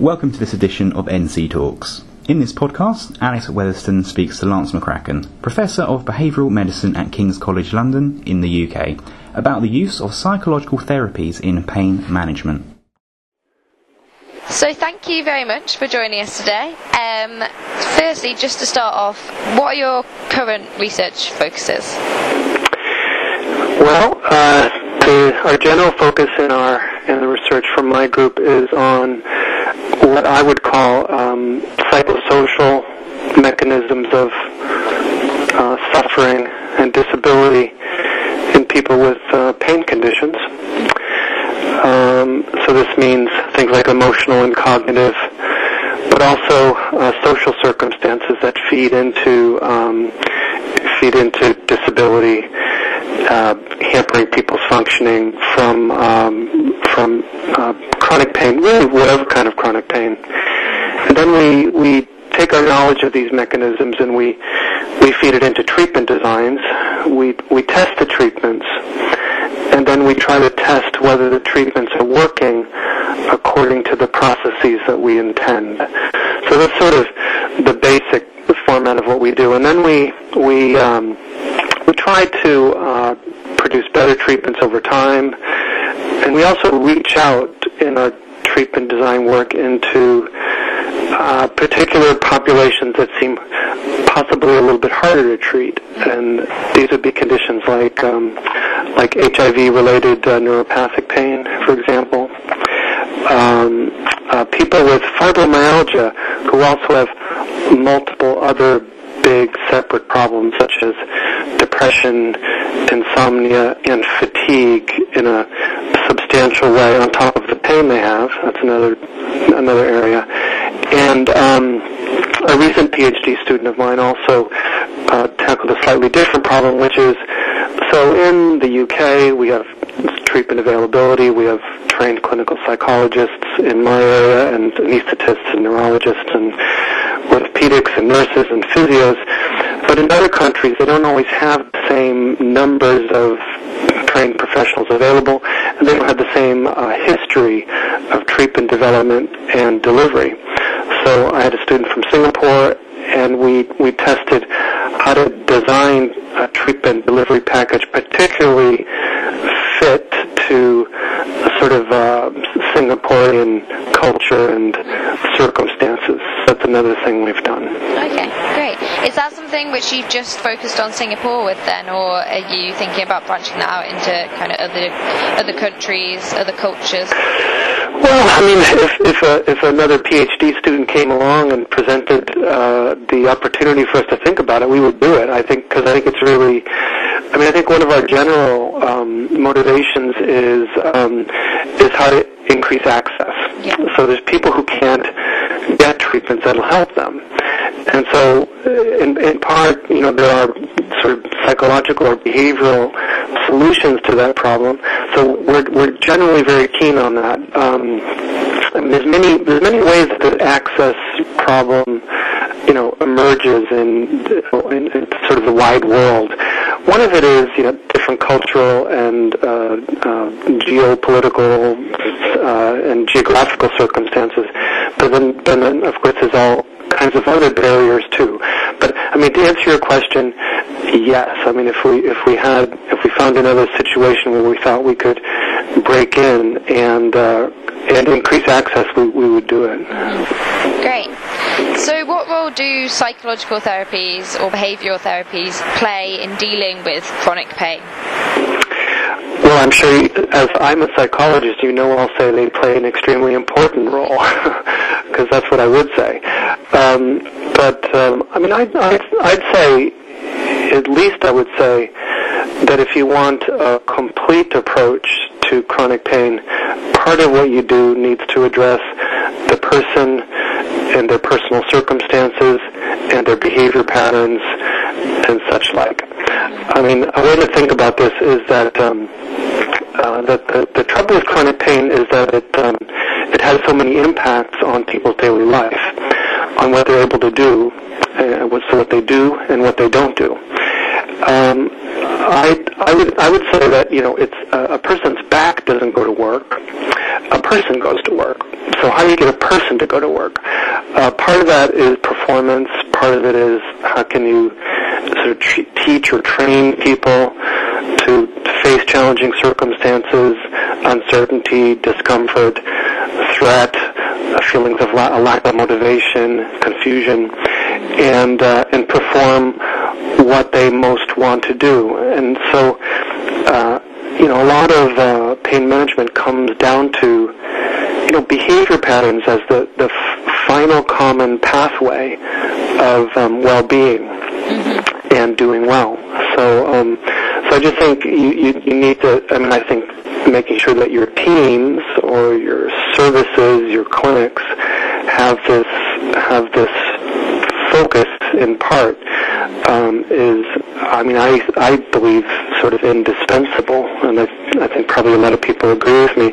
Welcome to this edition of NC Talks. In this podcast, Alex Weatherston speaks to Lance McCracken, Professor of Behavioural Medicine at King's College London in the UK, about the use of psychological therapies in pain management. So, thank you very much for joining us today. Um, firstly, just to start off, what are your current research focuses? Well, uh, the, our general focus in our in the research from my group is on what I would call um, psychosocial mechanisms of uh, suffering and disability in people with uh, pain conditions. Um, so this means things like emotional and cognitive, but also uh, social circumstances that feed into um, feed into disability, uh, hampering people's functioning from um, from uh, chronic pain, really whatever kind of chronic pain. And then we we take our knowledge of these mechanisms and we we feed it into treatment designs. We we test the treatments, and then we try to test whether the treatments are working according to the processes that we intend. So that's sort of the basic format of what we do, and then we we um, we try to uh, produce better treatments over time, and we also reach out in our treatment design work into uh, particular populations that seem possibly a little bit harder to treat, and these would be conditions like um, like HIV-related uh, neuropathic pain, for example. Um, uh, people with fibromyalgia who also have multiple other big separate problems such as depression, insomnia, and fatigue in a substantial way on top of the pain they have. That's another another area. And um, a recent PhD student of mine also uh, tackled a slightly different problem, which is so in the UK we have treatment availability. We have trained clinical psychologists in my area and anesthetists and neurologists and orthopedics and nurses and physios. But in other countries, they don't always have the same numbers of trained professionals available, and they don't have the same uh, history of treatment development and delivery. So I had a student from Singapore, and we, we tested how to design a treatment delivery package particularly fit to sort of uh, Singaporean culture and another thing we've done. Okay, great. Is that something which you've just focused on Singapore with then, or are you thinking about branching that out into kind of other other countries, other cultures? Well, I mean, if if, a, if another PhD student came along and presented uh, the opportunity for us to think about it, we would do it. I think because I think it's really, I mean, I think one of our general um, motivations is um, is how to increase access. Yeah. So there's people who can't treatments that'll help them, and so uh, in, in part, you know, there are sort of psychological or behavioral solutions to that problem. So we're we're generally very keen on that. Um, there's many there's many ways that access problem, you know, emerges in, in, in sort of the wide world. One of it is you know different cultural and uh, uh, geopolitical uh, and geographical circumstances, but then then of course there's all kinds of other barriers too. But I mean, to answer your question, yes. I mean, if we if we had if we found another situation where we thought we could break in and uh, and increase access, we, we would do it. Great. So, what role do psychological therapies or behavioural therapies play in dealing with chronic pain? Well, I'm sure, you, as I'm a psychologist, you know I'll say they play an extremely important role, because that's what I would say. Um, but, um, I mean, I'd, I'd, I'd say, at least I would say, that if you want a complete approach to chronic pain, part of what you do needs to address the person and their personal circumstances and their behavior patterns and such like. I mean, a way to think about this is that um, uh, that the, the trouble with chronic pain is that it um, it has so many impacts on people's daily life, on what they're able to do, uh, what, so what they do and what they don't do. Um, I, I would I would say that you know it's uh, a person's back doesn't go to work. A person goes to work. So how do you get a person to go to work? Uh, part of that is performance. Part of it is how can you sort of t- teach or train people to face challenging circumstances, uncertainty, discomfort, threat, uh, feelings of la- a lack of motivation, confusion, and uh, and perform what they most want to do. And so, uh, you know, a lot of uh, pain management comes down to you know behavior patterns as the the f- final common pathway of um, well-being mm-hmm. and doing well. So, um, so I just think you, you you need to. I mean, I think making sure that your teams or your services, your clinics have this have this focus in part um, is, I mean, I I believe sort of indispensable, and I, I think probably a lot of people agree with me.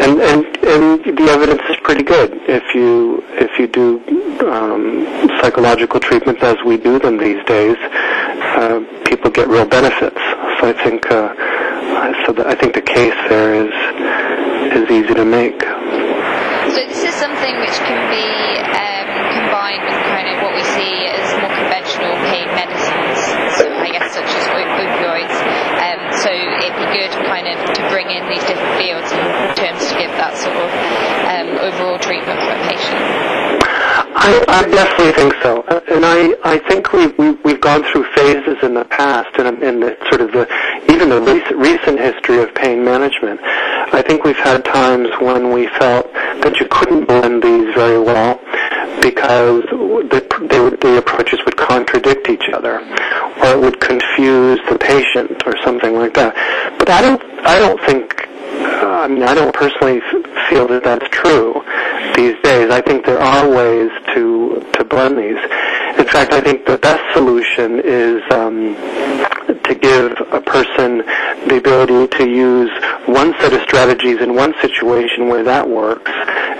And and and the evidence is pretty good if you if you do um, psychological treatments as we do them these days. Uh, people get real benefits. So I think uh, so I think the case there is is easy to make. So this is something which can be um, combined with kind of what we see as more conventional pain medicines, so I guess such as opioids. Um, so it'd be good kind of to bring in these different fields in terms to give that sort of um, overall treatment for a patient. I, I definitely think so, and I I think we've we, we've gone through phases in the past, and in the sort of the even the recent, recent history of pain management. I think we've had times when we felt that you couldn't blend these very well because the, they the approaches would contradict each other, or it would confuse the patient, or something like that. But I don't I don't think I mean, I don't personally feel that that's true these days. I think there are ways to to blend these. In fact, I think the best solution is um, to give a person the ability to use one set of strategies in one situation where that works,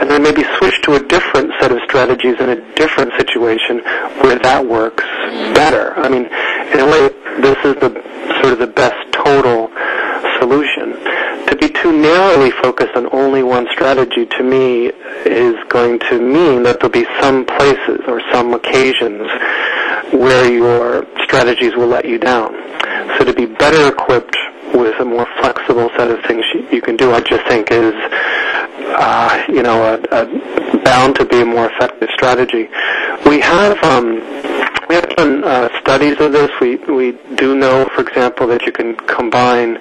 and then maybe switch to a different set of strategies in a different situation where that works better. I mean, in a way, this is the sort of the best total solution. To be too narrowly focused on only one strategy to me is going to mean that there'll be some places or some occasions where your strategies will let you down. So to be better equipped with a more flexible set of things you can do, I just think is, uh, you know, a, a bound to be a more effective strategy. We have um, we have done uh, studies of this. We we do know, for example, that you can combine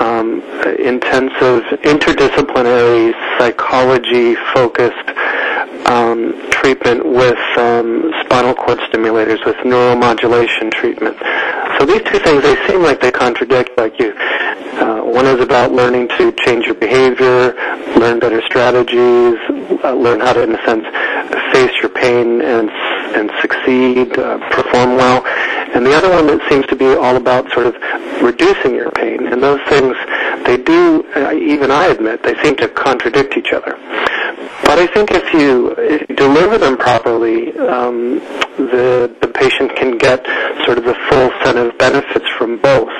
um, intensive interdisciplinary psychology-focused um, treatment with um, spinal cord stimulators, with neuromodulation treatment. So these two things, they seem like they contradict. Like you, uh, one is about learning to change your behavior, learn better strategies, uh, learn how to, in a sense, face your pain and and succeed, uh, perform well. And the other one that seems to be all about sort of reducing your pain. And those things, they do, uh, even I admit, they seem to contradict each other. But I think if you, deliver them properly, um, the the patient can get sort of the full set of benefits from both.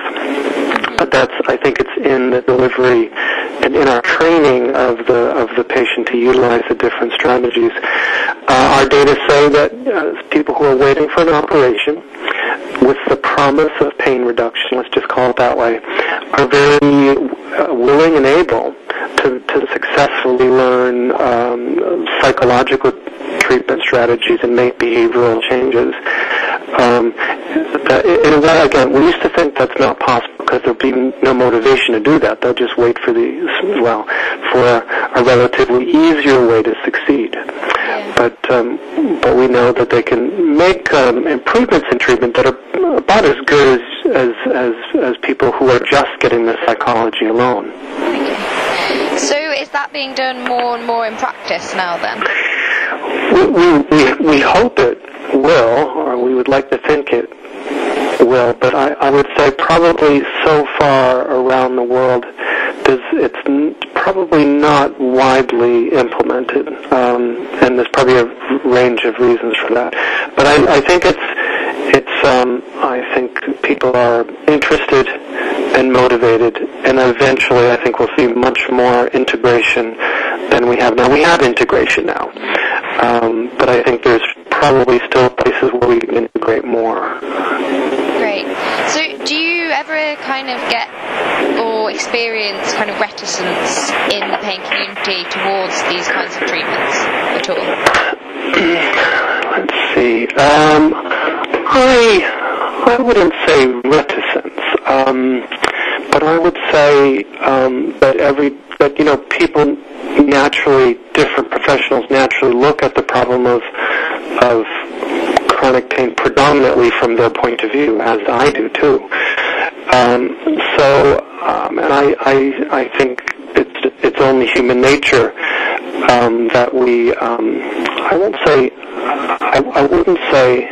But that's, I think, it's in the delivery and in our training of the of the patient to utilize the different strategies. Uh, our data say that uh, people who are waiting for an operation with the promise of pain reduction, let's just call it that way, are very uh, willing and able to, to successfully learn um, psychological treatment strategies and make behavioral changes. Um, in a way, again, we used to think that's not possible because there'll be no motivation to do that. They'll just wait for the well for a, a relatively easier way to succeed. Yeah. But um, but we know that they can make um, improvements in treatment that are about as good as, as as as people who are just getting the psychology alone. So is that being done more and more in practice now then? We, we, we, hope it will, or we would like to think it will, but I, I would say probably so far around the world, it's n- probably not widely implemented, um, and there's probably a range of reasons for that. But I, I think it's it's um, I think people are interested and motivated, and eventually I think we'll see much more integration than we have now. We have integration now, um, but I think there's probably still places where we can integrate more. Great. So, do you ever kind of get or experience kind of reticence in the pain community towards these kinds of treatments at all? Let's see. Um, I I wouldn't say reticence, um, but I would say um, that every that you know people naturally different professionals naturally look at the problem of of chronic pain predominantly from their point of view, as I do too. Um, so, um, and I, I, I think it's it's only human nature um, that we. Um, I won't say. I, I wouldn't say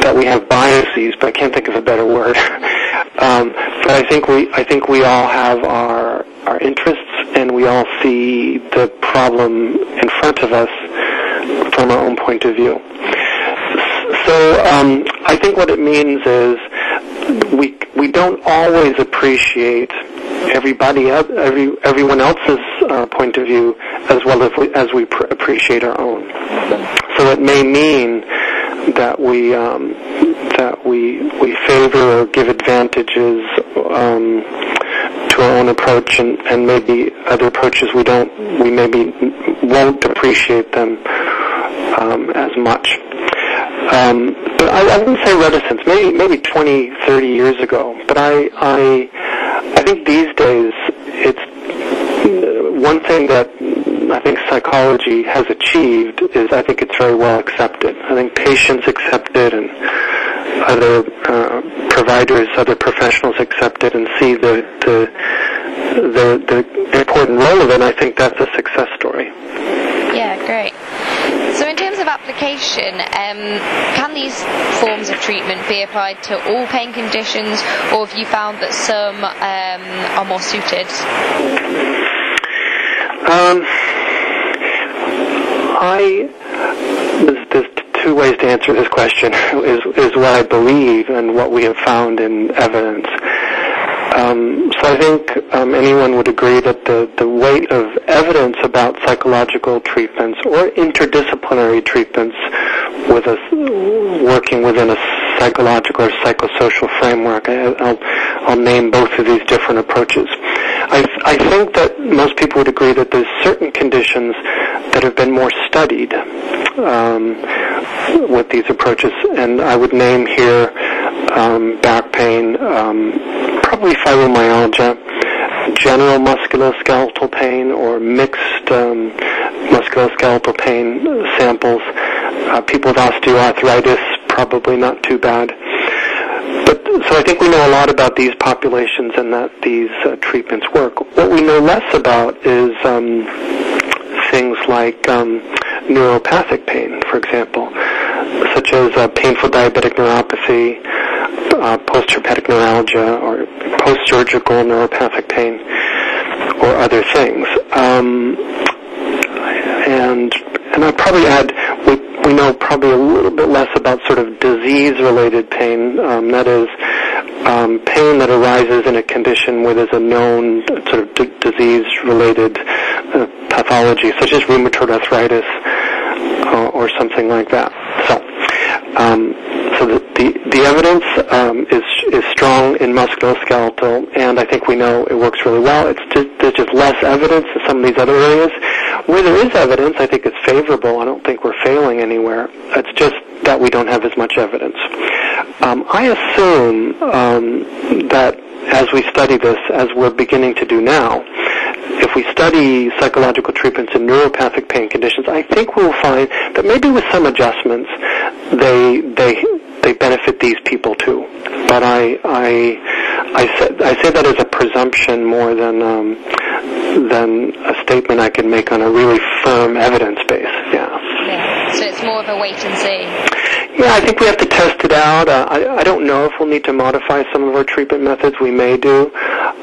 that we have biases, but I can't think of a better word. um, but I think we. I think we all have our our interests, and we all see the problem in front of us from our own point of view. So um, I think what it means is we we don't always appreciate everybody every everyone else's uh, point of view as well as we, as we pr- appreciate our own. So it may mean that we um, that we we favor or give advantages um, to our own approach, and, and maybe other approaches we don't we maybe won't appreciate them um, as much. Um, I, I wouldn't say reticence. Maybe maybe 20, 30 years ago. But I I I think these days it's one thing that I think psychology has achieved is I think it's very well accepted. I think patients accept it and other uh, providers, other professionals accept it and see the, the the the important role of it. I think that's a success story. Yeah, great. So, application, um, can these forms of treatment be applied to all pain conditions, or have you found that some um, are more suited? Um, I there's, there's two ways to answer this question. Is is what I believe and what we have found in evidence. Um, so I think um, anyone would agree that the, the weight of evidence about psychological treatments or interdisciplinary treatments with us working within a psychological or psychosocial framework. I, will I'll name both of these different approaches. I, I think that most people would agree that there's certain conditions that have been more studied um, with these approaches, and I would name here um, back pain, um, probably fibromyalgia, general musculoskeletal pain, or mixed um, musculoskeletal pain samples. Uh, people with osteoarthritis, probably not too bad. But so I think we know a lot about these populations and that these uh, treatments work. What we know less about is um, things like um, neuropathic pain, for example, such as uh, painful diabetic neuropathy, uh, post-herpetic neuralgia, or post-surgical neuropathic pain, or other things. Um, and and I'd probably add we we know probably a little bit less about sort of disease-related pain. Um, that is, um, pain that arises in a condition where there's a known sort of d- disease-related uh, pathology, such as rheumatoid arthritis uh, or something like that. So, um, so the, the, the evidence um, is is strong in musculoskeletal, and I think we know it works really well. It's just, there's just less evidence in some of these other areas. Where there is evidence, I think it's favorable. I don't think we're failing anywhere. It's just that we don't have as much evidence. Um, I assume um, that as we study this, as we're beginning to do now, if we study psychological treatments in neuropathic pain conditions, I think we'll find that maybe with some adjustments, they they they benefit these people too. But I I I say, I say that as a presumption more than um, than a statement I can make on a really firm evidence base. Yeah. Yeah. So it's more of a wait and see. Yeah, I think we have to test it out. Uh, I, I don't know if we'll need to modify some of our treatment methods. We may do.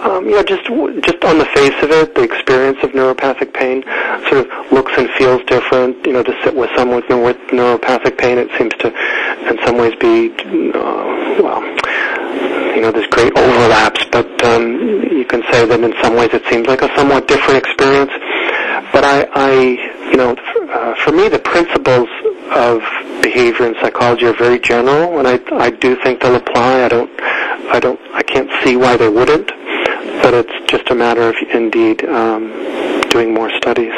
Um, you know, just just on the face of it, the experience of neuropathic pain sort of looks and feels different. You know, to sit with someone with, with neuropathic pain, it seems to, in some ways, be uh, well. You know, there's great overlaps, but um, you can say that in some ways it seems like a somewhat different experience. But I, I you know, uh, for me, the principles of behavior and psychology are very general, and I, I do think they'll apply. I don't, I don't, I can't see why they wouldn't. But it's just a matter of indeed um, doing more studies.